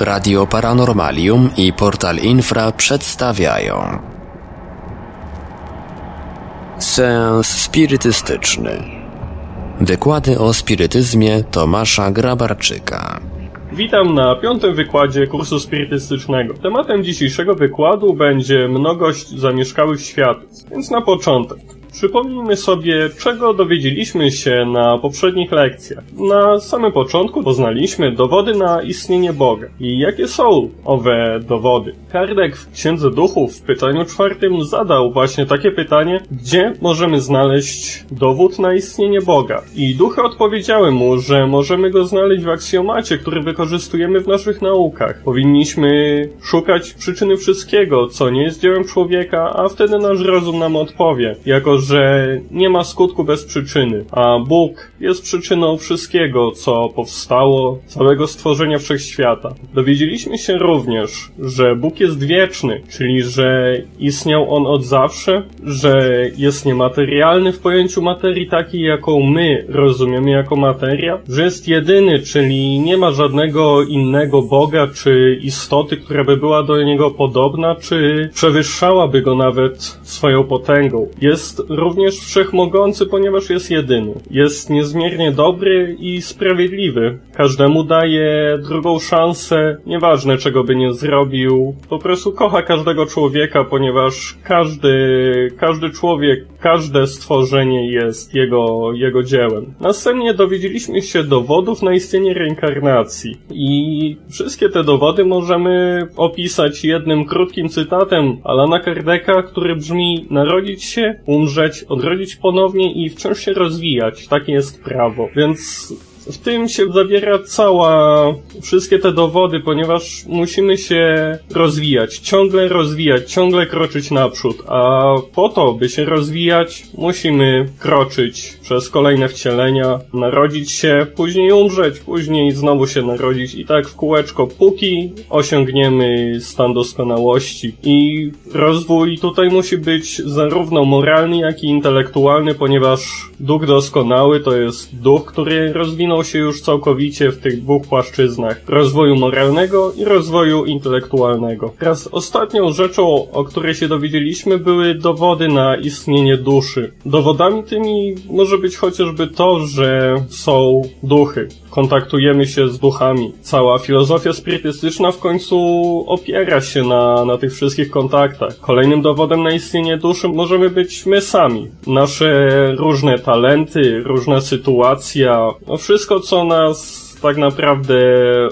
Radio Paranormalium i Portal Infra przedstawiają Seans spirytystyczny Wykłady o spirytyzmie Tomasza Grabarczyka Witam na piątym wykładzie kursu spirytystycznego. Tematem dzisiejszego wykładu będzie mnogość zamieszkałych światów. Więc na początek. Przypomnijmy sobie, czego dowiedzieliśmy się na poprzednich lekcjach. Na samym początku poznaliśmy dowody na istnienie Boga. I jakie są owe dowody? Kardek w Księdze Duchów w pytaniu czwartym zadał właśnie takie pytanie, gdzie możemy znaleźć dowód na istnienie Boga? I duchy odpowiedziały mu, że możemy go znaleźć w aksjomacie, który wykorzystujemy w naszych naukach. Powinniśmy szukać przyczyny wszystkiego, co nie jest dziełem człowieka, a wtedy nasz rozum nam odpowie. Jako, że nie ma skutku bez przyczyny, a Bóg jest przyczyną wszystkiego, co powstało, całego stworzenia wszechświata. Dowiedzieliśmy się również, że Bóg jest wieczny, czyli że istniał On od zawsze, że jest niematerialny w pojęciu materii takiej, jaką my rozumiemy jako materia, że jest jedyny, czyli nie ma żadnego innego Boga czy istoty, która by była do Niego podobna, czy przewyższałaby Go nawet swoją potęgą. Jest również wszechmogący, ponieważ jest jedyny. Jest niezmiernie dobry i sprawiedliwy. Każdemu daje drugą szansę, nieważne czego by nie zrobił. Po prostu kocha każdego człowieka, ponieważ każdy, każdy człowiek, każde stworzenie jest jego, jego dziełem. Następnie dowiedzieliśmy się dowodów na istnienie reinkarnacji. I wszystkie te dowody możemy opisać jednym krótkim cytatem Alana Kardeka, który brzmi narodzić się, umrzeć, odrodzić ponownie i wciąż się rozwijać. Takie jest prawo. Więc w tym się zawiera cała, wszystkie te dowody, ponieważ musimy się rozwijać, ciągle rozwijać, ciągle kroczyć naprzód, a po to, by się rozwijać, musimy kroczyć przez kolejne wcielenia, narodzić się, później umrzeć, później znowu się narodzić i tak w kółeczko, póki osiągniemy stan doskonałości. I rozwój tutaj musi być zarówno moralny, jak i intelektualny, ponieważ duch doskonały to jest duch, który rozwinął się już całkowicie w tych dwóch płaszczyznach rozwoju moralnego i rozwoju intelektualnego. Teraz ostatnią rzeczą, o której się dowiedzieliśmy, były dowody na istnienie duszy. Dowodami tymi może być chociażby to, że są duchy. Kontaktujemy się z duchami. Cała filozofia spirytystyczna w końcu opiera się na, na tych wszystkich kontaktach. Kolejnym dowodem na istnienie duszy możemy być my sami. Nasze różne talenty, różna sytuacja, no wszystko co nas tak naprawdę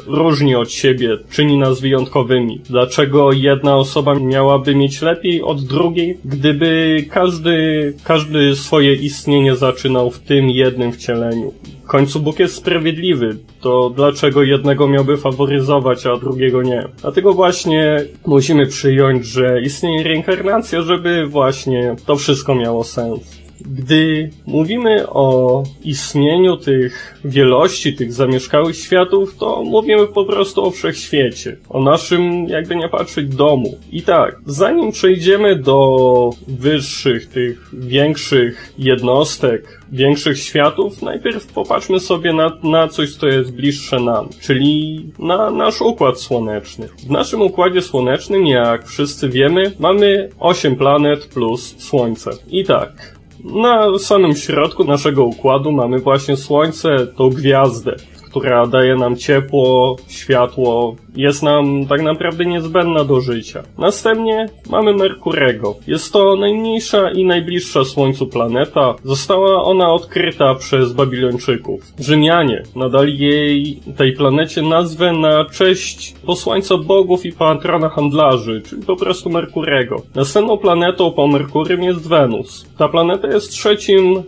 różni od siebie, czyni nas wyjątkowymi. Dlaczego jedna osoba miałaby mieć lepiej od drugiej, gdyby każdy, każdy swoje istnienie zaczynał w tym jednym wcieleniu? W końcu Bóg jest sprawiedliwy, to dlaczego jednego miałby faworyzować, a drugiego nie? Dlatego właśnie musimy przyjąć, że istnieje reinkarnacja, żeby właśnie to wszystko miało sens. Gdy mówimy o istnieniu tych wielości, tych zamieszkałych światów, to mówimy po prostu o wszechświecie. O naszym, jakby nie patrzeć, domu. I tak, zanim przejdziemy do wyższych, tych większych jednostek, większych światów, najpierw popatrzmy sobie na, na coś, co jest bliższe nam, czyli na nasz układ słoneczny. W naszym układzie słonecznym, jak wszyscy wiemy, mamy 8 planet plus Słońce. I tak, na samym środku naszego układu mamy właśnie Słońce, tą gwiazdę, która daje nam ciepło, światło, jest nam tak naprawdę niezbędna do życia. Następnie mamy Merkurego. Jest to najmniejsza i najbliższa Słońcu planeta. Została ona odkryta przez Babilończyków. Rzymianie nadali jej, tej planecie nazwę na cześć posłańca bogów i patrona handlarzy, czyli po prostu Merkurego. Następną planetą po Merkurym jest Wenus. Ta planeta jest trzecim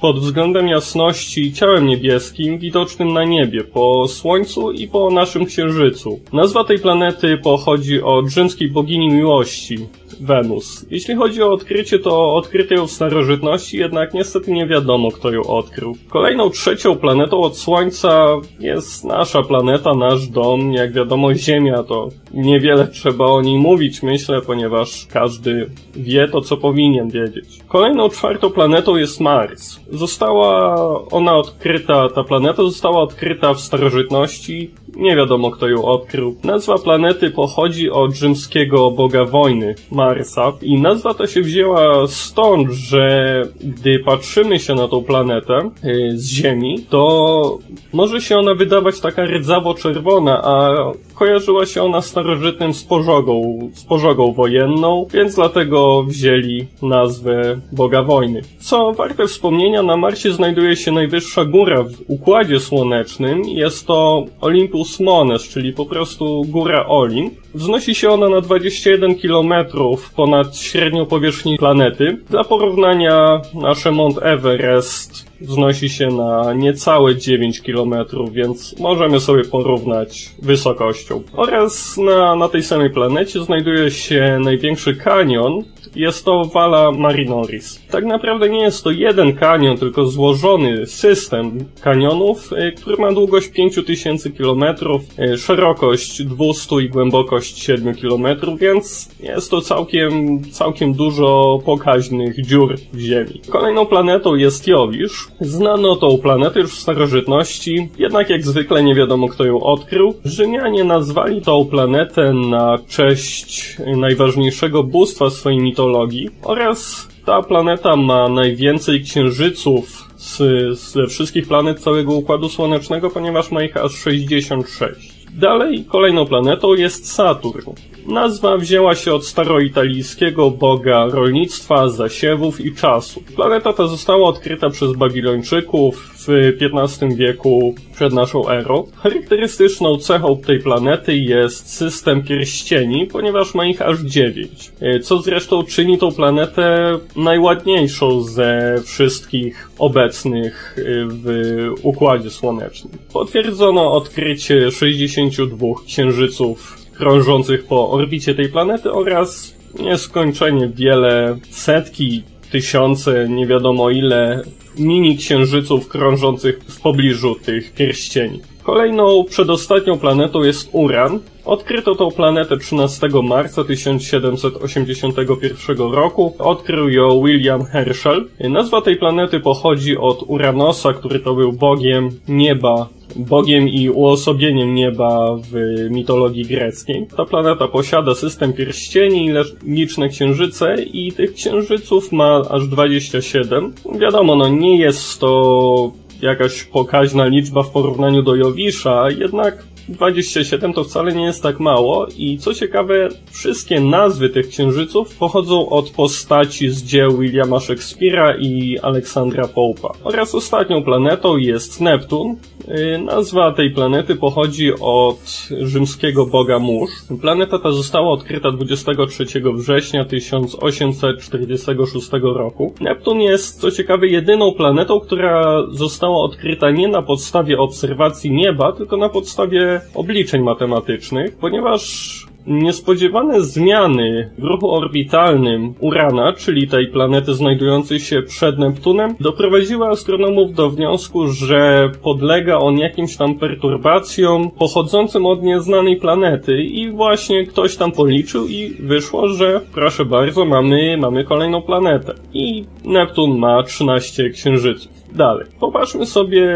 pod względem jasności ciałem niebieskim widocznym na niebie, po Słońcu i po naszym Księżycu. Nazwa tej planety pochodzi od rzymskiej bogini miłości, Wenus. Jeśli chodzi o odkrycie, to odkryto ją w starożytności, jednak niestety nie wiadomo, kto ją odkrył. Kolejną trzecią planetą od Słońca jest nasza planeta, nasz dom. Jak wiadomo, Ziemia to niewiele trzeba o niej mówić, myślę, ponieważ każdy wie to, co powinien wiedzieć. Kolejną czwartą planetą jest Mars. Została ona odkryta, ta planeta została odkryta w starożytności. Nie wiadomo, kto ją odkrył. Nazwa planety pochodzi od rzymskiego boga wojny, Marsa. I nazwa ta się wzięła stąd, że gdy patrzymy się na tą planetę yy, z Ziemi, to może się ona wydawać taka rdzawo-czerwona, a kojarzyła się ona starożytnym z pożogą, z pożogą wojenną, więc dlatego wzięli nazwę Boga Wojny. Co warte wspomnienia, na Marsie znajduje się najwyższa góra w Układzie Słonecznym. Jest to Olympus Mons, czyli po prostu góra Olimp. Wznosi się ona na 21 km ponad średnią powierzchnię planety. Dla porównania nasze Mount Everest wznosi się na niecałe 9 km, więc możemy sobie porównać wysokością. Oraz na, na tej samej planecie znajduje się największy kanion, jest to Vala Marinoris. Tak naprawdę nie jest to jeden kanion, tylko złożony system kanionów, y, który ma długość 5000 km, y, szerokość 200 i głębokość 7 km, więc jest to całkiem, całkiem dużo pokaźnych dziur w Ziemi. Kolejną planetą jest Jowisz. Znano tą planetę już w starożytności, jednak jak zwykle nie wiadomo kto ją odkrył. Rzymianie nazwali tą planetę na cześć najważniejszego bóstwa swojej mitologii oraz ta planeta ma najwięcej księżyców z, ze wszystkich planet całego Układu Słonecznego, ponieważ ma ich aż 66. Dalej kolejną planetą jest Saturn. Nazwa wzięła się od staroitalijskiego boga rolnictwa, zasiewów i czasu. Planeta ta została odkryta przez Babilończyków w XV wieku przed naszą erą. Charakterystyczną cechą tej planety jest system pierścieni, ponieważ ma ich aż dziewięć, co zresztą czyni tą planetę najładniejszą ze wszystkich obecnych w Układzie Słonecznym. Potwierdzono odkrycie 62 księżyców krążących po orbicie tej planety oraz nieskończenie wiele, setki, tysiące, nie wiadomo ile mini księżyców krążących w pobliżu tych pierścieni. Kolejną, przedostatnią planetą jest Uran. Odkryto tą planetę 13 marca 1781 roku. Odkrył ją William Herschel. Nazwa tej planety pochodzi od Uranosa, który to był bogiem nieba bogiem i uosobieniem nieba w mitologii greckiej. Ta planeta posiada system pierścieni, liczne księżyce i tych księżyców ma aż 27. Wiadomo, no nie jest to jakaś pokaźna liczba w porównaniu do Jowisza, jednak 27 to wcale nie jest tak mało i co ciekawe, wszystkie nazwy tych księżyców pochodzą od postaci z dzieł Williama Shakespeare'a i Aleksandra Pope'a. Oraz ostatnią planetą jest Neptun. Y, nazwa tej planety pochodzi od rzymskiego boga mórz. Planeta ta została odkryta 23 września 1846 roku. Neptun jest, co ciekawe, jedyną planetą, która została odkryta nie na podstawie obserwacji nieba, tylko na podstawie obliczeń matematycznych, ponieważ Niespodziewane zmiany w ruchu orbitalnym Urana, czyli tej planety znajdującej się przed Neptunem, doprowadziły astronomów do wniosku, że podlega on jakimś tam perturbacjom pochodzącym od nieznanej planety i właśnie ktoś tam policzył i wyszło, że proszę bardzo, mamy, mamy kolejną planetę. I Neptun ma 13 księżyców. Dalej. Popatrzmy sobie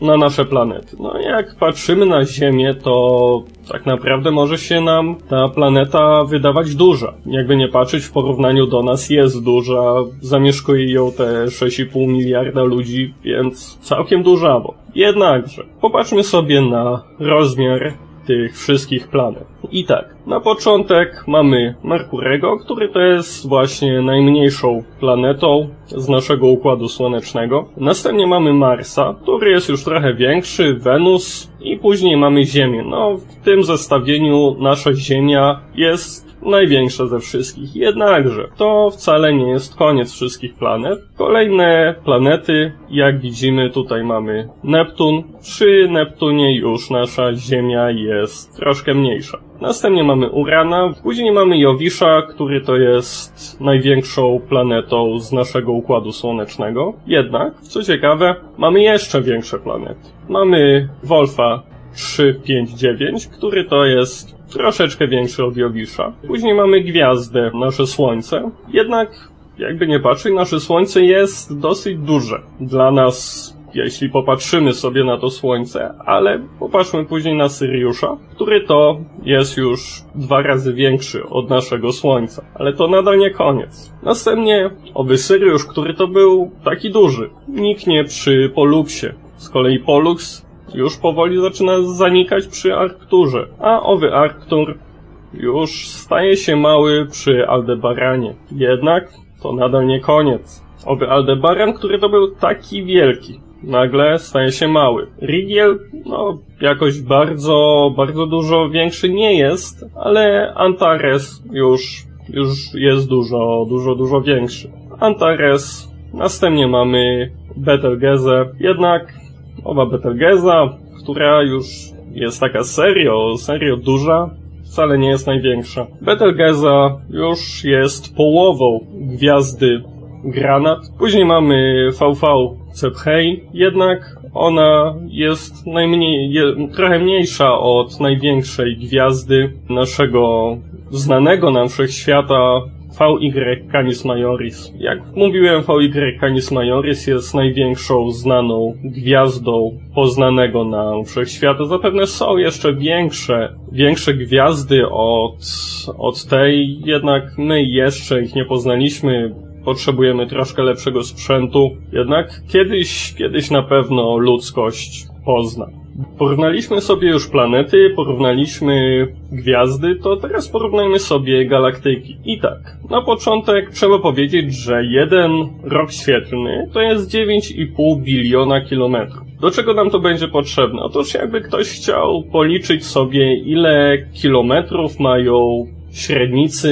na nasze planety. No jak patrzymy na Ziemię, to tak naprawdę może się nam ta planeta wydawać duża. Jakby nie patrzeć, w porównaniu do nas jest duża, zamieszkuje ją te 6,5 miliarda ludzi, więc całkiem dużawo. Jednakże, popatrzmy sobie na rozmiar tych wszystkich planet. I tak, na początek mamy Merkurego, który to jest właśnie najmniejszą planetą z naszego Układu Słonecznego. Następnie mamy Marsa, który jest już trochę większy, Wenus i później mamy Ziemię. No, w tym zestawieniu nasza Ziemia jest największa ze wszystkich. Jednakże to wcale nie jest koniec wszystkich planet. Kolejne planety, jak widzimy, tutaj mamy Neptun. Przy Neptunie już nasza Ziemia jest troszkę mniejsza. Następnie mamy Urana, później mamy Jowisza, który to jest największą planetą z naszego Układu Słonecznego. Jednak, co ciekawe, mamy jeszcze większe planety. Mamy Wolfa 359, który to jest troszeczkę większy od Jowisza. Później mamy gwiazdę, nasze Słońce. Jednak, jakby nie patrzeć, nasze Słońce jest dosyć duże. Dla nas jeśli popatrzymy sobie na to Słońce, ale popatrzmy później na Syriusza, który to jest już dwa razy większy od naszego Słońca. Ale to nadal nie koniec. Następnie owy Syriusz, który to był taki duży, niknie przy Poluksie. Z kolei Polux już powoli zaczyna zanikać przy Arkturze, a owy Arktur już staje się mały przy Aldebaranie. Jednak to nadal nie koniec. Owy Aldebaran, który to był taki wielki, nagle staje się mały. Rigiel, no, jakoś bardzo, bardzo dużo większy nie jest, ale Antares już, już jest dużo, dużo, dużo większy. Antares, następnie mamy Betelgezę, jednak owa Betelgeza, która już jest taka serio, serio duża, wcale nie jest największa. Betelgeza już jest połową gwiazdy Granat. Później mamy VV Cephei, jednak ona jest najmniej, je, trochę mniejsza od największej gwiazdy naszego znanego nam wszechświata VY Canis Majoris. Jak mówiłem, VY Canis Majoris jest największą znaną gwiazdą poznanego nam wszechświata. Zapewne są jeszcze większe, większe gwiazdy od, od tej, jednak my jeszcze ich nie poznaliśmy potrzebujemy troszkę lepszego sprzętu, jednak kiedyś, kiedyś na pewno ludzkość pozna. Porównaliśmy sobie już planety, porównaliśmy gwiazdy, to teraz porównajmy sobie galaktyki. I tak, na początek trzeba powiedzieć, że jeden rok świetlny to jest 9,5 biliona kilometrów. Do czego nam to będzie potrzebne? Otóż jakby ktoś chciał policzyć sobie, ile kilometrów mają średnicy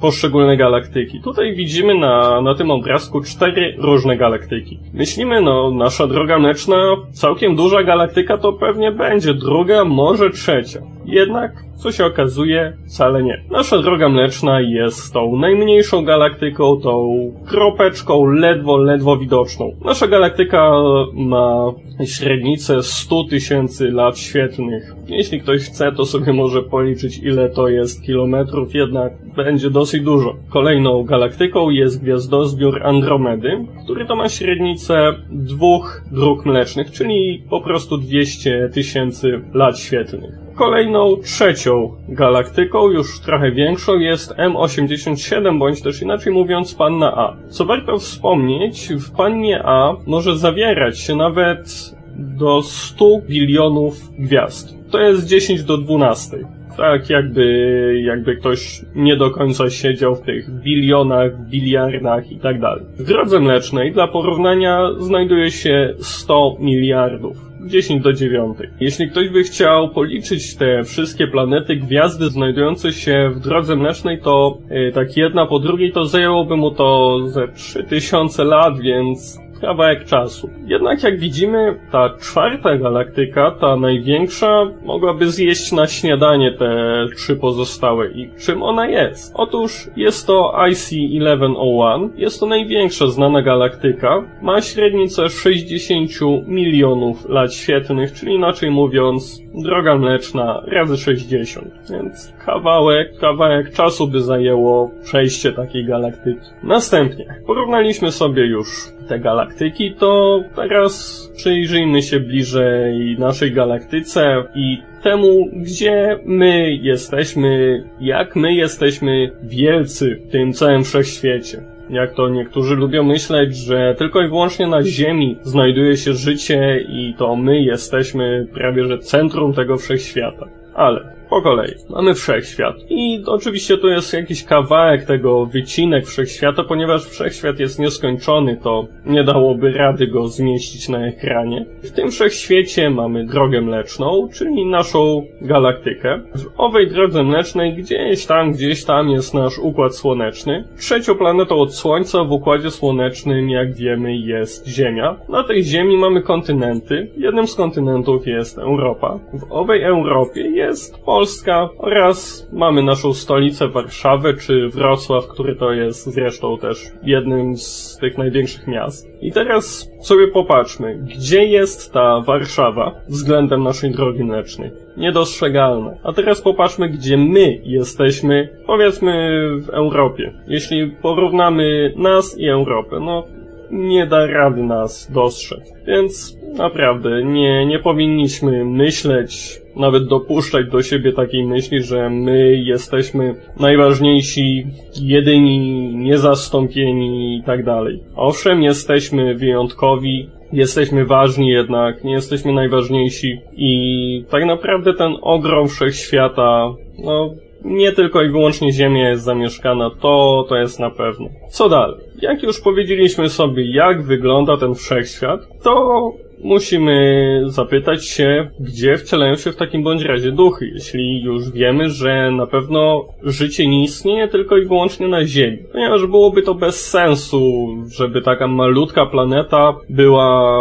poszczególne galaktyki. Tutaj widzimy na, na tym obrazku cztery różne galaktyki. Myślimy, no, nasza droga mleczna, całkiem duża galaktyka to pewnie będzie druga, może trzecia. Jednak, co się okazuje, wcale nie. Nasza droga mleczna jest tą najmniejszą galaktyką, tą kropeczką ledwo, ledwo widoczną. Nasza galaktyka ma średnicę 100 tysięcy lat świetlnych. Jeśli ktoś chce, to sobie może policzyć, ile to jest kilometrów, jednak będzie dosyć dużo. Kolejną galaktyką jest gwiazdozbiór Andromedy, który to ma średnicę dwóch dróg mlecznych, czyli po prostu 200 tysięcy lat świetlnych. Kolejną trzecią galaktyką, już trochę większą, jest M87, bądź też inaczej mówiąc Panna A. Co warto wspomnieć, w Pannie A może zawierać się nawet do 100 bilionów gwiazd. To jest 10 do 12 tak jakby, jakby ktoś nie do końca siedział w tych bilionach, biliardach i tak dalej. W drodze mlecznej dla porównania znajduje się 100 miliardów. 10 do 9. Jeśli ktoś by chciał policzyć te wszystkie planety, gwiazdy znajdujące się w drodze mlecznej, to yy, tak jedna po drugiej, to zajęłoby mu to ze 3000 lat, więc kawałek czasu. Jednak jak widzimy, ta czwarta galaktyka, ta największa, mogłaby zjeść na śniadanie te trzy pozostałe. I czym ona jest? Otóż jest to IC-1101, jest to największa znana galaktyka, ma średnicę 60 milionów lat świetlnych, czyli inaczej mówiąc, droga mleczna razy 60. Więc kawałek, kawałek czasu by zajęło przejście takiej galaktyki. Następnie porównaliśmy sobie już te galaktyki, to teraz przyjrzyjmy się bliżej naszej galaktyce i temu, gdzie my jesteśmy, jak my jesteśmy wielcy w tym całym wszechświecie. Jak to niektórzy lubią myśleć, że tylko i wyłącznie na Ziemi znajduje się życie i to my jesteśmy prawie że centrum tego wszechświata. Ale po kolei. Mamy wszechświat. I oczywiście tu jest jakiś kawałek tego wycinek wszechświata, ponieważ wszechświat jest nieskończony, to nie dałoby rady go zmieścić na ekranie. W tym wszechświecie mamy drogę mleczną, czyli naszą galaktykę. W owej drodze mlecznej gdzieś tam, gdzieś tam jest nasz układ słoneczny. Trzecią planetą od Słońca w układzie słonecznym, jak wiemy, jest Ziemia. Na tej Ziemi mamy kontynenty. Jednym z kontynentów jest Europa. W owej Europie jest Polska Polska oraz mamy naszą stolicę Warszawę czy Wrocław, który to jest zresztą też jednym z tych największych miast. I teraz sobie popatrzmy, gdzie jest ta Warszawa względem naszej drogi mlecznej. Niedostrzegalne. A teraz popatrzmy, gdzie my jesteśmy, powiedzmy w Europie. Jeśli porównamy nas i Europę, no nie da rady nas dostrzec. Więc naprawdę nie, nie powinniśmy myśleć, nawet dopuszczać do siebie takiej myśli, że my jesteśmy najważniejsi, jedyni, niezastąpieni i tak dalej. Owszem, jesteśmy wyjątkowi, jesteśmy ważni jednak, nie jesteśmy najważniejsi i tak naprawdę ten ogrom wszechświata, no, nie tylko i wyłącznie Ziemia jest zamieszkana, to, to jest na pewno. Co dalej? Jak już powiedzieliśmy sobie, jak wygląda ten wszechświat, to musimy zapytać się, gdzie wcielają się w takim bądź razie duchy, jeśli już wiemy, że na pewno życie nie istnieje tylko i wyłącznie na Ziemi. Ponieważ byłoby to bez sensu, żeby taka malutka planeta była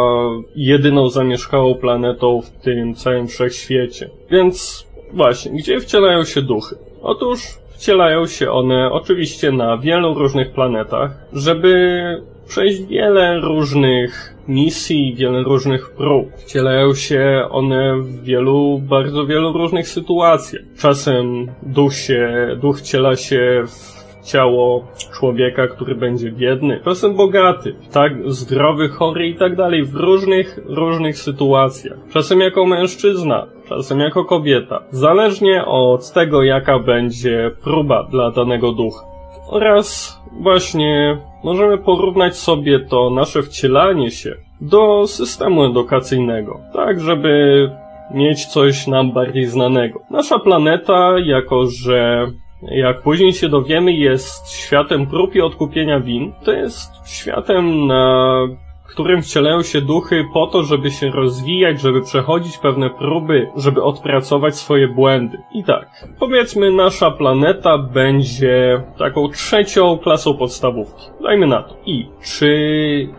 jedyną zamieszkałą planetą w tym całym wszechświecie. Więc właśnie, gdzie wcielają się duchy? Otóż wcielają się one oczywiście na wielu różnych planetach, żeby przejść wiele różnych misji, wiele różnych prób. Wcielają się one w wielu, bardzo wielu różnych sytuacjach. Czasem duch się, duch wciela się w ciało człowieka, który będzie biedny, czasem bogaty, tak, zdrowy, chory i tak dalej, w różnych, różnych sytuacjach. Czasem jako mężczyzna, czasem jako kobieta, zależnie od tego, jaka będzie próba dla danego ducha. Oraz właśnie możemy porównać sobie to nasze wcielanie się do systemu edukacyjnego, tak żeby mieć coś nam bardziej znanego. Nasza planeta, jako że jak później się dowiemy, jest światem prób i odkupienia win. To jest światem, na którym wcielają się duchy po to, żeby się rozwijać, żeby przechodzić pewne próby, żeby odpracować swoje błędy. I tak, powiedzmy, nasza planeta będzie taką trzecią klasą podstawówki. Dajmy na to. I czy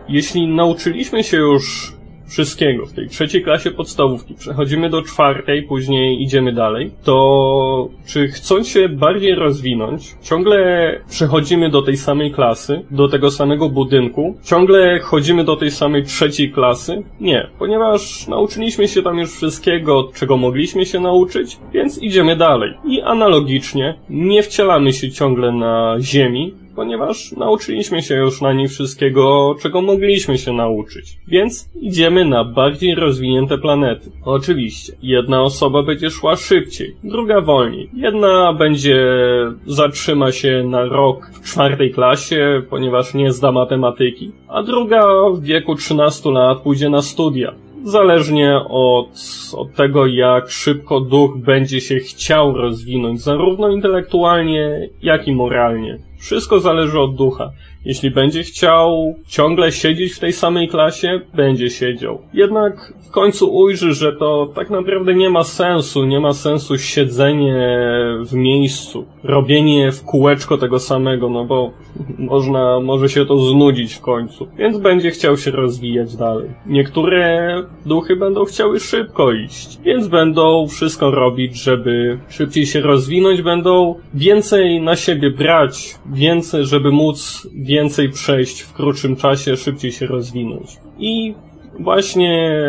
jeśli nauczyliśmy się już wszystkiego w tej trzeciej klasie podstawówki, przechodzimy do czwartej, później idziemy dalej, to czy chcąc się bardziej rozwinąć, ciągle przechodzimy do tej samej klasy, do tego samego budynku, ciągle chodzimy do tej samej trzeciej klasy? Nie, ponieważ nauczyliśmy się tam już wszystkiego, czego mogliśmy się nauczyć, więc idziemy dalej. I analogicznie nie wcielamy się ciągle na ziemi, ponieważ nauczyliśmy się już na niej wszystkiego, czego mogliśmy się nauczyć. Więc idziemy na bardziej rozwinięte planety. Oczywiście, jedna osoba będzie szła szybciej, druga wolniej. Jedna będzie zatrzyma się na rok w czwartej klasie, ponieważ nie zda matematyki, a druga w wieku 13 lat pójdzie na studia zależnie od, od tego, jak szybko duch będzie się chciał rozwinąć, zarówno intelektualnie, jak i moralnie. Wszystko zależy od ducha. Jeśli będzie chciał ciągle siedzieć w tej samej klasie, będzie siedział. Jednak w końcu ujrzy, że to tak naprawdę nie ma sensu, nie ma sensu siedzenie w miejscu, robienie w kółeczko tego samego, no bo można, może się to znudzić w końcu. Więc będzie chciał się rozwijać dalej. Niektóre duchy będą chciały szybko iść, więc będą wszystko robić, żeby szybciej się rozwinąć, będą więcej na siebie brać, więcej, żeby móc więcej przejść w krótszym czasie, szybciej się rozwinąć. I właśnie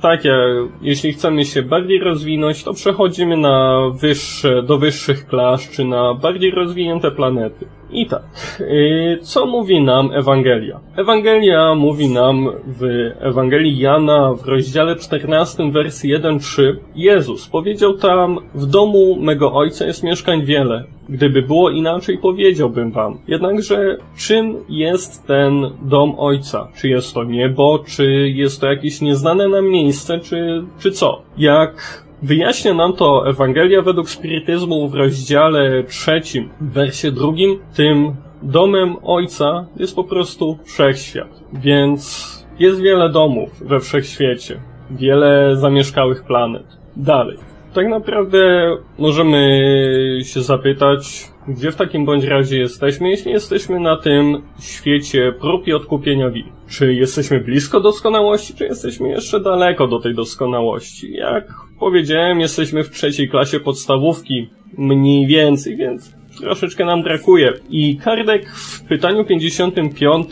tak jak jeśli chcemy się bardziej rozwinąć, to przechodzimy na wyższe, do wyższych klas, czy na bardziej rozwinięte planety. I tak, y, co mówi nam Ewangelia? Ewangelia mówi nam w Ewangelii Jana w rozdziale 14, wersji 1-3 Jezus powiedział tam, w domu mego Ojca jest mieszkań wiele. Gdyby było inaczej, powiedziałbym wam. Jednakże czym jest ten dom Ojca? Czy jest to niebo, czy jest to jakieś nieznane nam miejsce, czy, czy co? Jak Wyjaśnia nam to Ewangelia według spirytyzmu w rozdziale trzecim, wersie drugim. Tym domem Ojca jest po prostu wszechświat. Więc jest wiele domów we wszechświecie. Wiele zamieszkałych planet. Dalej. Tak naprawdę możemy się zapytać, gdzie w takim bądź razie jesteśmy, jeśli jesteśmy na tym świecie prób i odkupienia win? Czy jesteśmy blisko doskonałości, czy jesteśmy jeszcze daleko do tej doskonałości? Jak powiedziałem, jesteśmy w trzeciej klasie podstawówki, mniej więcej, więc troszeczkę nam brakuje. I Kardek w pytaniu 55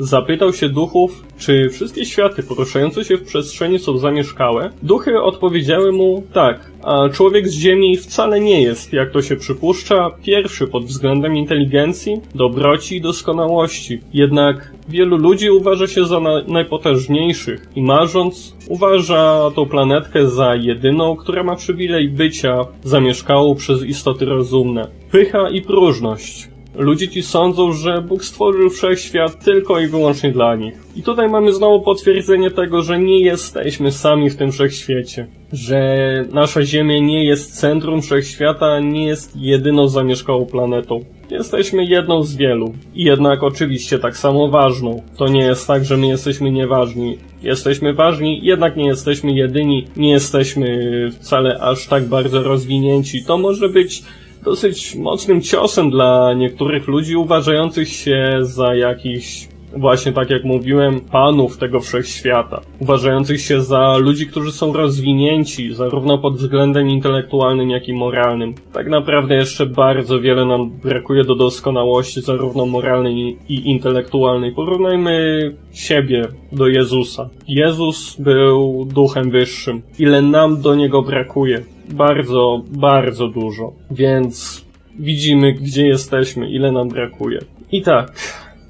zapytał się duchów, czy wszystkie światy poruszające się w przestrzeni są zamieszkałe. Duchy odpowiedziały mu tak, a człowiek z Ziemi wcale nie jest, jak to się przypuszcza, pierwszy pod względem inteligencji, dobroci i doskonałości. Jednak wielu ludzi uważa się za na najpotężniejszych i marząc, uważa tą planetkę za jedyną, która ma przywilej bycia zamieszkałą przez istoty rozumne. Pycha i próżność. Ludzie ci sądzą, że Bóg stworzył wszechświat tylko i wyłącznie dla nich. I tutaj mamy znowu potwierdzenie tego, że nie jesteśmy sami w tym wszechświecie. Że nasza Ziemia nie jest centrum wszechświata, nie jest jedyną zamieszkałą planetą. Jesteśmy jedną z wielu. I jednak oczywiście tak samo ważną. To nie jest tak, że my jesteśmy nieważni. Jesteśmy ważni, jednak nie jesteśmy jedyni, nie jesteśmy wcale aż tak bardzo rozwinięci. To może być dosyć mocnym ciosem dla niektórych ludzi uważających się za jakichś właśnie tak jak mówiłem, panów tego wszechświata, uważających się za ludzi, którzy są rozwinięci, zarówno pod względem intelektualnym, jak i moralnym. Tak naprawdę jeszcze bardzo wiele nam brakuje do doskonałości, zarówno moralnej i intelektualnej. Porównajmy siebie do Jezusa. Jezus był duchem wyższym. Ile nam do niego brakuje? Bardzo, bardzo dużo. Więc widzimy, gdzie jesteśmy, ile nam brakuje. I tak,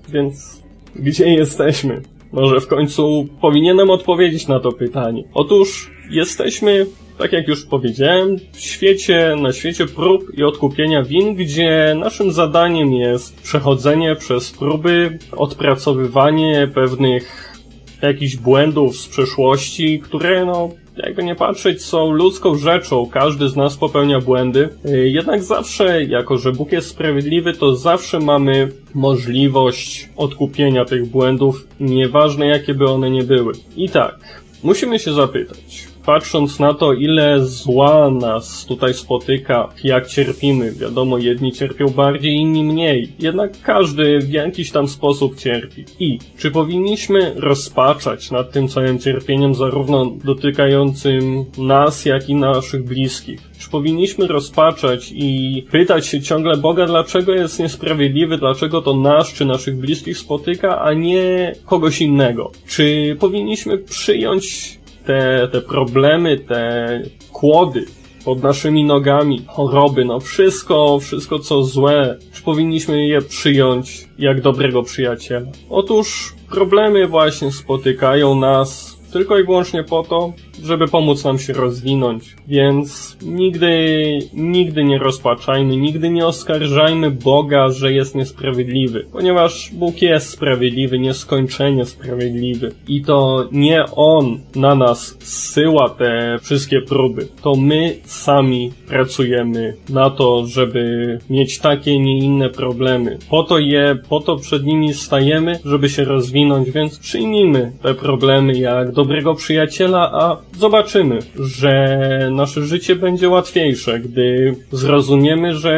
więc gdzie jesteśmy? Może w końcu powinienem odpowiedzieć na to pytanie. Otóż jesteśmy, tak jak już powiedziałem, w świecie, na świecie prób i odkupienia win, gdzie naszym zadaniem jest przechodzenie przez próby, odpracowywanie pewnych jakichś błędów z przeszłości, które no jakby nie patrzeć, są ludzką rzeczą, każdy z nas popełnia błędy. Y, jednak zawsze, jako że Bóg jest sprawiedliwy, to zawsze mamy możliwość odkupienia tych błędów, nieważne jakie by one nie były. I tak, musimy się zapytać, patrząc na to, ile zła nas tutaj spotyka, jak cierpimy, wiadomo, jedni cierpią bardziej, inni mniej. Jednak każdy w jakiś tam sposób cierpi. I czy powinniśmy rozpaczać nad tym całym cierpieniem, zarówno dotykającym nas, jak i naszych bliskich? Czy powinniśmy rozpaczać i pytać się ciągle Boga, dlaczego jest niesprawiedliwy, dlaczego to nas czy naszych bliskich spotyka, a nie kogoś innego? Czy powinniśmy przyjąć te, te problemy, te kłody pod naszymi nogami, choroby, no wszystko, wszystko co złe, czy powinniśmy je przyjąć jak dobrego przyjaciela? Otóż problemy właśnie spotykają nas tylko i wyłącznie po to, żeby pomóc nam się rozwinąć. Więc nigdy, nigdy nie rozpaczajmy, nigdy nie oskarżajmy Boga, że jest niesprawiedliwy, ponieważ Bóg jest sprawiedliwy, nieskończenie sprawiedliwy. I to nie On na nas zsyła te wszystkie próby. To my sami pracujemy na to, żeby mieć takie, nie inne problemy. Po to je, po to przed nimi stajemy, żeby się rozwinąć, więc przyjmijmy te problemy jak dobrego przyjaciela, a zobaczymy, że nasze życie będzie łatwiejsze, gdy zrozumiemy, że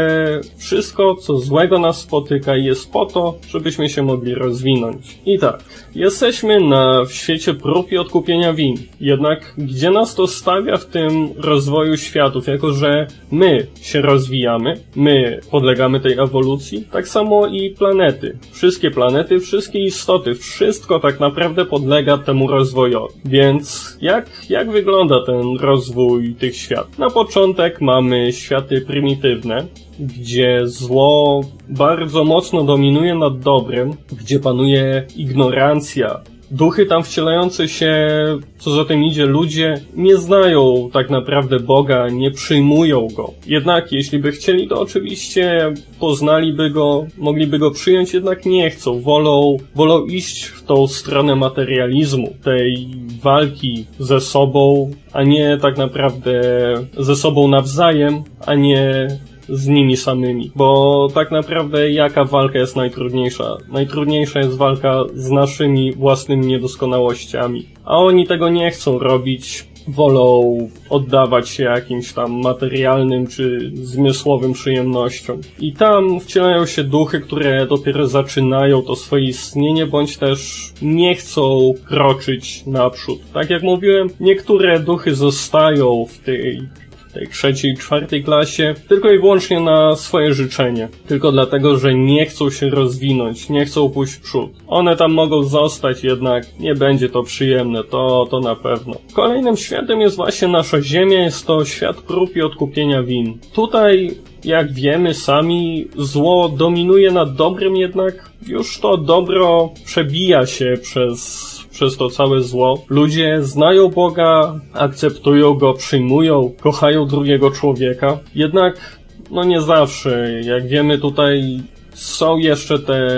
wszystko, co złego nas spotyka, jest po to, żebyśmy się mogli rozwinąć. I tak, jesteśmy na w świecie prób i odkupienia win. Jednak gdzie nas to stawia w tym rozwoju światów, jako że my się rozwijamy, my podlegamy tej ewolucji, tak samo i planety. Wszystkie planety, wszystkie istoty, wszystko tak naprawdę podlega temu rozwojowi. Więc jak, jak wygląda ten rozwój tych świat? Na początek mamy światy prymitywne, gdzie zło bardzo mocno dominuje nad dobrem, gdzie panuje ignorancja, duchy tam wcielające się, co za tym idzie, ludzie nie znają tak naprawdę Boga, nie przyjmują Go. Jednak jeśli by chcieli, to oczywiście poznaliby Go, mogliby Go przyjąć, jednak nie chcą. Wolą, wolą iść w tą stronę materializmu, tej walki ze sobą, a nie tak naprawdę ze sobą nawzajem, a nie z nimi samymi. Bo tak naprawdę jaka walka jest najtrudniejsza? Najtrudniejsza jest walka z naszymi własnymi niedoskonałościami. A oni tego nie chcą robić, wolą oddawać się jakimś tam materialnym czy zmysłowym przyjemnościom. I tam wcielają się duchy, które dopiero zaczynają to swoje istnienie, bądź też nie chcą kroczyć naprzód. Tak jak mówiłem, niektóre duchy zostają w tej tej trzeciej, czwartej klasie, tylko i wyłącznie na swoje życzenie. Tylko dlatego, że nie chcą się rozwinąć, nie chcą pójść w przód. One tam mogą zostać, jednak nie będzie to przyjemne, to, to na pewno. Kolejnym światem jest właśnie nasza Ziemia, jest to świat prób i odkupienia win. Tutaj jak wiemy sami, zło dominuje nad dobrem, jednak już to dobro przebija się przez przez to całe zło. Ludzie znają Boga, akceptują Go, przyjmują, kochają drugiego człowieka. Jednak, no nie zawsze. Jak wiemy tutaj są jeszcze te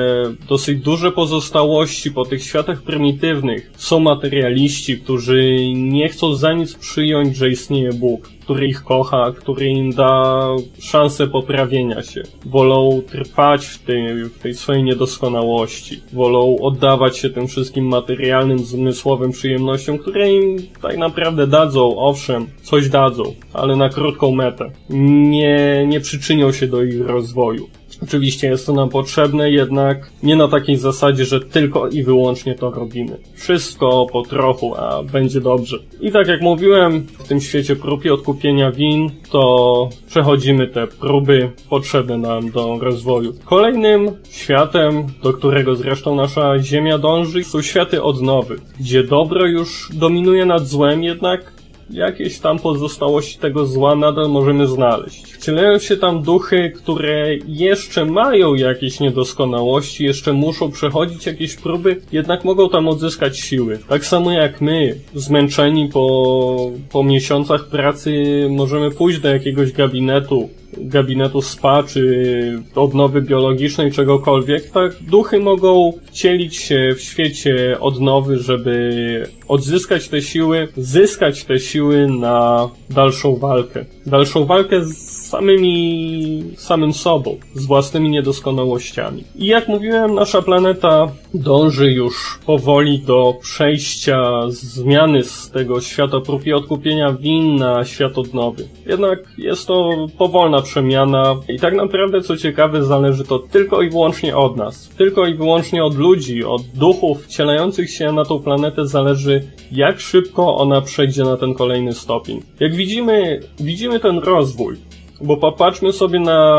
dosyć duże pozostałości po tych światach prymitywnych. Są materialiści, którzy nie chcą za nic przyjąć, że istnieje Bóg, który ich kocha, który im da szansę poprawienia się. Wolą trwać w tej, w tej swojej niedoskonałości. Wolą oddawać się tym wszystkim materialnym, zmysłowym przyjemnościom, które im tak naprawdę dadzą, owszem, coś dadzą, ale na krótką metę. Nie, nie przyczynią się do ich rozwoju. Oczywiście jest to nam potrzebne, jednak nie na takiej zasadzie, że tylko i wyłącznie to robimy. Wszystko po trochu, a będzie dobrze. I tak jak mówiłem, w tym świecie prób i odkupienia win, to przechodzimy te próby potrzebne nam do rozwoju. Kolejnym światem, do którego zresztą nasza Ziemia dąży, są światy odnowy, gdzie dobro już dominuje nad złem, jednak jakieś tam pozostałości tego zła nadal możemy znaleźć. Wcielają się tam duchy, które jeszcze mają jakieś niedoskonałości, jeszcze muszą przechodzić jakieś próby, jednak mogą tam odzyskać siły. Tak samo jak my, zmęczeni po, po miesiącach pracy, możemy pójść do jakiegoś gabinetu, gabinetu spa, czy odnowy biologicznej, czegokolwiek, tak duchy mogą wcielić się w świecie odnowy, żeby odzyskać te siły, zyskać te siły na dalszą walkę. Dalszą walkę z samymi, samym sobą, z własnymi niedoskonałościami. I jak mówiłem, nasza planeta dąży już powoli do przejścia zmiany z tego świata prób odkupienia win na świat odnowy. Jednak jest to powolna przemiana i tak naprawdę, co ciekawe, zależy to tylko i wyłącznie od nas. Tylko i wyłącznie od ludzi, od duchów wcielających się na tą planetę zależy, jak szybko ona przejdzie na ten kolejny stopień. Jak widzimy, widzimy ten rozwój. Bo popatrzmy sobie na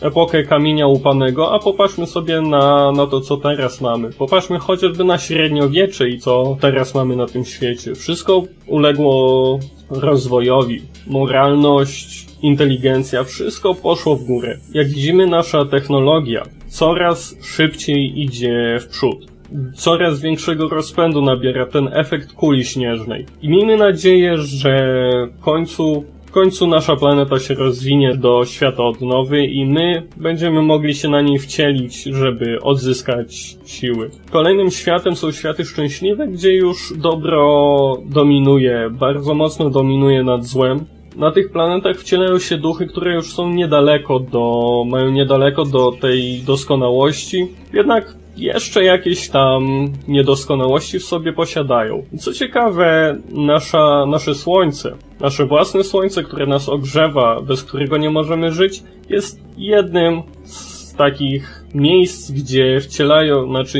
epokę kamienia łupanego, a popatrzmy sobie na, na to, co teraz mamy. Popatrzmy chociażby na średniowiecze i co teraz mamy na tym świecie. Wszystko uległo rozwojowi. Moralność, inteligencja, wszystko poszło w górę. Jak widzimy, nasza technologia coraz szybciej idzie w przód coraz większego rozpędu nabiera ten efekt kuli śnieżnej. I miejmy nadzieję, że w końcu końcu nasza planeta się rozwinie do świata odnowy i my będziemy mogli się na niej wcielić, żeby odzyskać siły. Kolejnym światem są światy szczęśliwe, gdzie już dobro dominuje, bardzo mocno dominuje nad złem. Na tych planetach wcielają się duchy, które już są niedaleko do, mają niedaleko do tej doskonałości. Jednak jeszcze jakieś tam niedoskonałości w sobie posiadają. Co ciekawe, nasza, nasze Słońce, nasze własne Słońce, które nas ogrzewa, bez którego nie możemy żyć, jest jednym z takich miejsc, gdzie wcielają, znaczy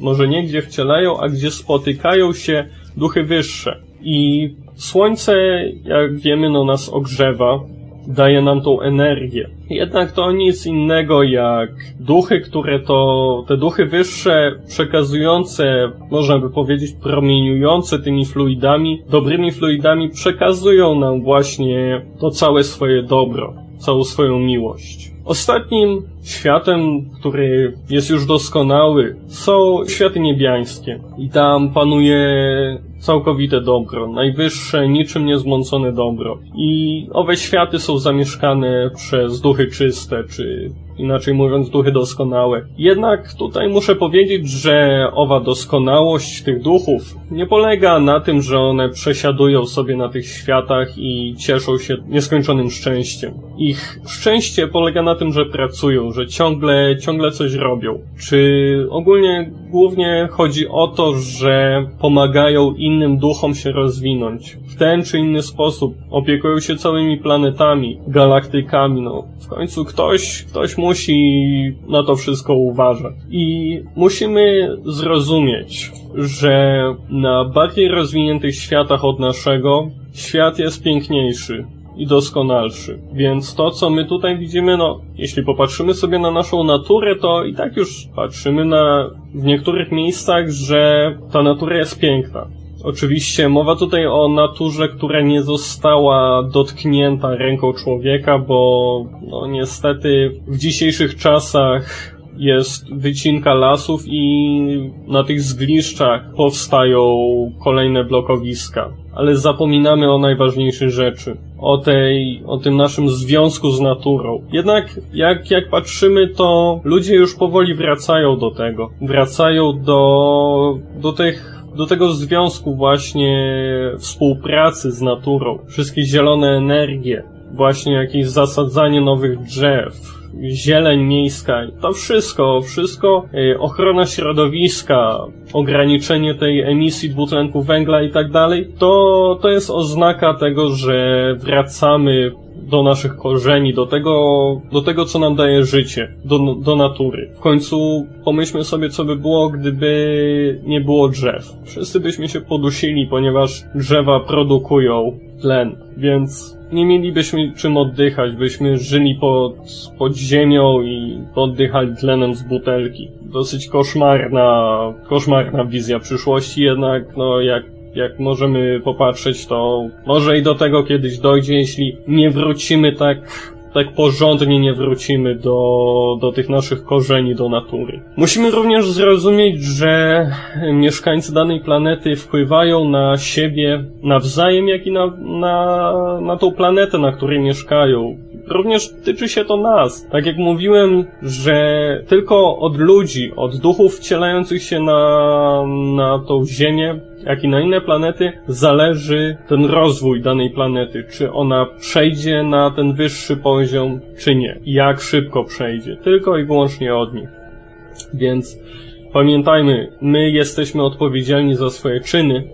może nie gdzie wcielają, a gdzie spotykają się duchy wyższe. I Słońce, jak wiemy, no nas ogrzewa, daje nam tą energię. Jednak to nic innego jak duchy, które to, te duchy wyższe, przekazujące, można by powiedzieć, promieniujące tymi fluidami, dobrymi fluidami, przekazują nam właśnie to całe swoje dobro, całą swoją miłość. Ostatnim światem, który jest już doskonały, są światy niebiańskie. I tam panuje całkowite dobro, najwyższe, niczym niezmącone dobro. I owe światy są zamieszkane przez duchy czyste, czy inaczej mówiąc duchy doskonałe. Jednak tutaj muszę powiedzieć, że owa doskonałość tych duchów nie polega na tym, że one przesiadują sobie na tych światach i cieszą się nieskończonym szczęściem. Ich szczęście polega na tym, że pracują, że ciągle, ciągle coś robią. Czy ogólnie głównie chodzi o to, że pomagają innym duchom się rozwinąć. W ten czy inny sposób opiekują się całymi planetami, galaktykami, no. W końcu ktoś, ktoś musi na to wszystko uważać. I musimy zrozumieć, że na bardziej rozwiniętych światach od naszego, świat jest piękniejszy i doskonalszy. Więc to, co my tutaj widzimy, no, jeśli popatrzymy sobie na naszą naturę, to i tak już patrzymy na, w niektórych miejscach, że ta natura jest piękna. Oczywiście mowa tutaj o naturze, która nie została dotknięta ręką człowieka, bo no niestety w dzisiejszych czasach jest wycinka lasów i na tych zgliszczach powstają kolejne blokowiska. Ale zapominamy o najważniejszych rzeczy. O tej, o tym naszym związku z naturą. Jednak jak, jak patrzymy, to ludzie już powoli wracają do tego. Wracają do, do tych do tego związku właśnie współpracy z naturą, wszystkie zielone energie, właśnie jakieś zasadzanie nowych drzew, zieleń miejska, to wszystko, wszystko, y, ochrona środowiska, ograniczenie tej emisji dwutlenku węgla i tak dalej, to, to jest oznaka tego, że wracamy do naszych korzeni, do tego, do tego, co nam daje życie, do, do natury. W końcu pomyślmy sobie, co by było, gdyby nie było drzew. Wszyscy byśmy się podusili, ponieważ drzewa produkują tlen, więc nie mielibyśmy czym oddychać, byśmy żyli pod, pod ziemią i oddychali tlenem z butelki. Dosyć koszmarna, koszmarna wizja przyszłości, jednak no jak jak możemy popatrzeć, to może i do tego kiedyś dojdzie, jeśli nie wrócimy tak tak porządnie nie wrócimy do, do tych naszych korzeni, do natury. Musimy również zrozumieć, że mieszkańcy danej planety wpływają na siebie nawzajem, jak i na, na, na tą planetę, na której mieszkają. Również tyczy się to nas. Tak jak mówiłem, że tylko od ludzi, od duchów wcielających się na, na tą Ziemię, jak i na inne planety, zależy ten rozwój danej planety. Czy ona przejdzie na ten wyższy poziom, czy nie. Jak szybko przejdzie. Tylko i wyłącznie od nich. Więc pamiętajmy, my jesteśmy odpowiedzialni za swoje czyny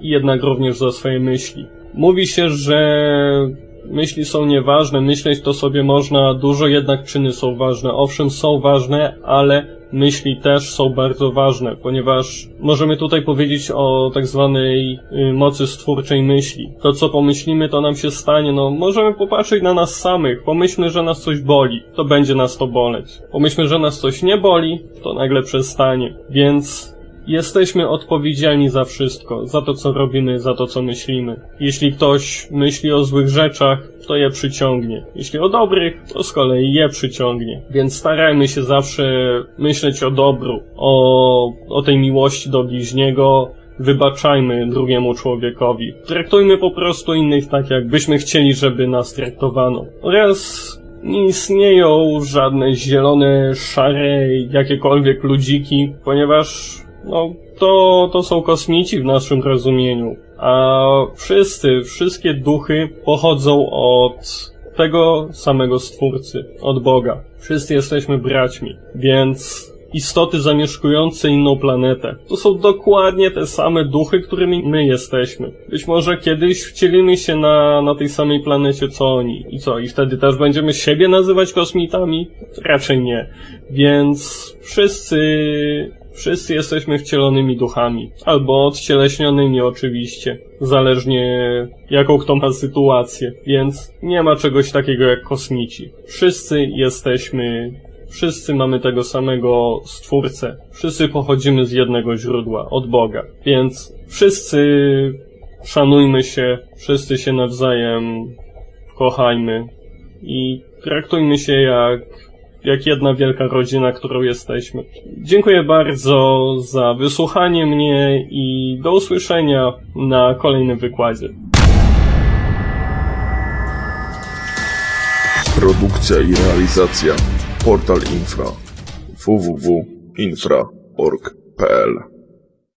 jednak również za swoje myśli. Mówi się, że myśli są nieważne, myśleć to sobie można dużo, jednak czyny są ważne. Owszem, są ważne, ale myśli też są bardzo ważne, ponieważ możemy tutaj powiedzieć o tak zwanej y, mocy stwórczej myśli. To, co pomyślimy, to nam się stanie. No, możemy popatrzeć na nas samych. Pomyślmy, że nas coś boli. To będzie nas to boleć. Pomyślmy, że nas coś nie boli. To nagle przestanie. Więc Jesteśmy odpowiedzialni za wszystko, za to co robimy, za to co myślimy. Jeśli ktoś myśli o złych rzeczach, to je przyciągnie. Jeśli o dobrych, to z kolei je przyciągnie. Więc starajmy się zawsze myśleć o dobru, o, o tej miłości do bliźniego, wybaczajmy drugiemu człowiekowi. Traktujmy po prostu innych tak, jakbyśmy chcieli, żeby nas traktowano. Oraz nie istnieją żadne zielone, szare, jakiekolwiek ludziki, ponieważ no, to, to są kosmici w naszym rozumieniu. A wszyscy, wszystkie duchy pochodzą od tego samego Stwórcy, od Boga. Wszyscy jesteśmy braćmi, więc istoty zamieszkujące inną planetę. To są dokładnie te same duchy, którymi my jesteśmy. Być może kiedyś wcielimy się na, na tej samej planecie co oni. I co? I wtedy też będziemy siebie nazywać kosmitami? Raczej nie. Więc wszyscy Wszyscy jesteśmy wcielonymi duchami, albo odcieleśnionymi oczywiście, zależnie jaką kto ma sytuację, więc nie ma czegoś takiego jak kosmici. Wszyscy jesteśmy, wszyscy mamy tego samego stwórcę, wszyscy pochodzimy z jednego źródła, od Boga, więc wszyscy szanujmy się, wszyscy się nawzajem kochajmy i traktujmy się jak jak jedna wielka rodzina, którą jesteśmy. Dziękuję bardzo za wysłuchanie mnie i do usłyszenia na kolejnym wykładzie. Produkcja i realizacja Portal Infra www.infra.org.pl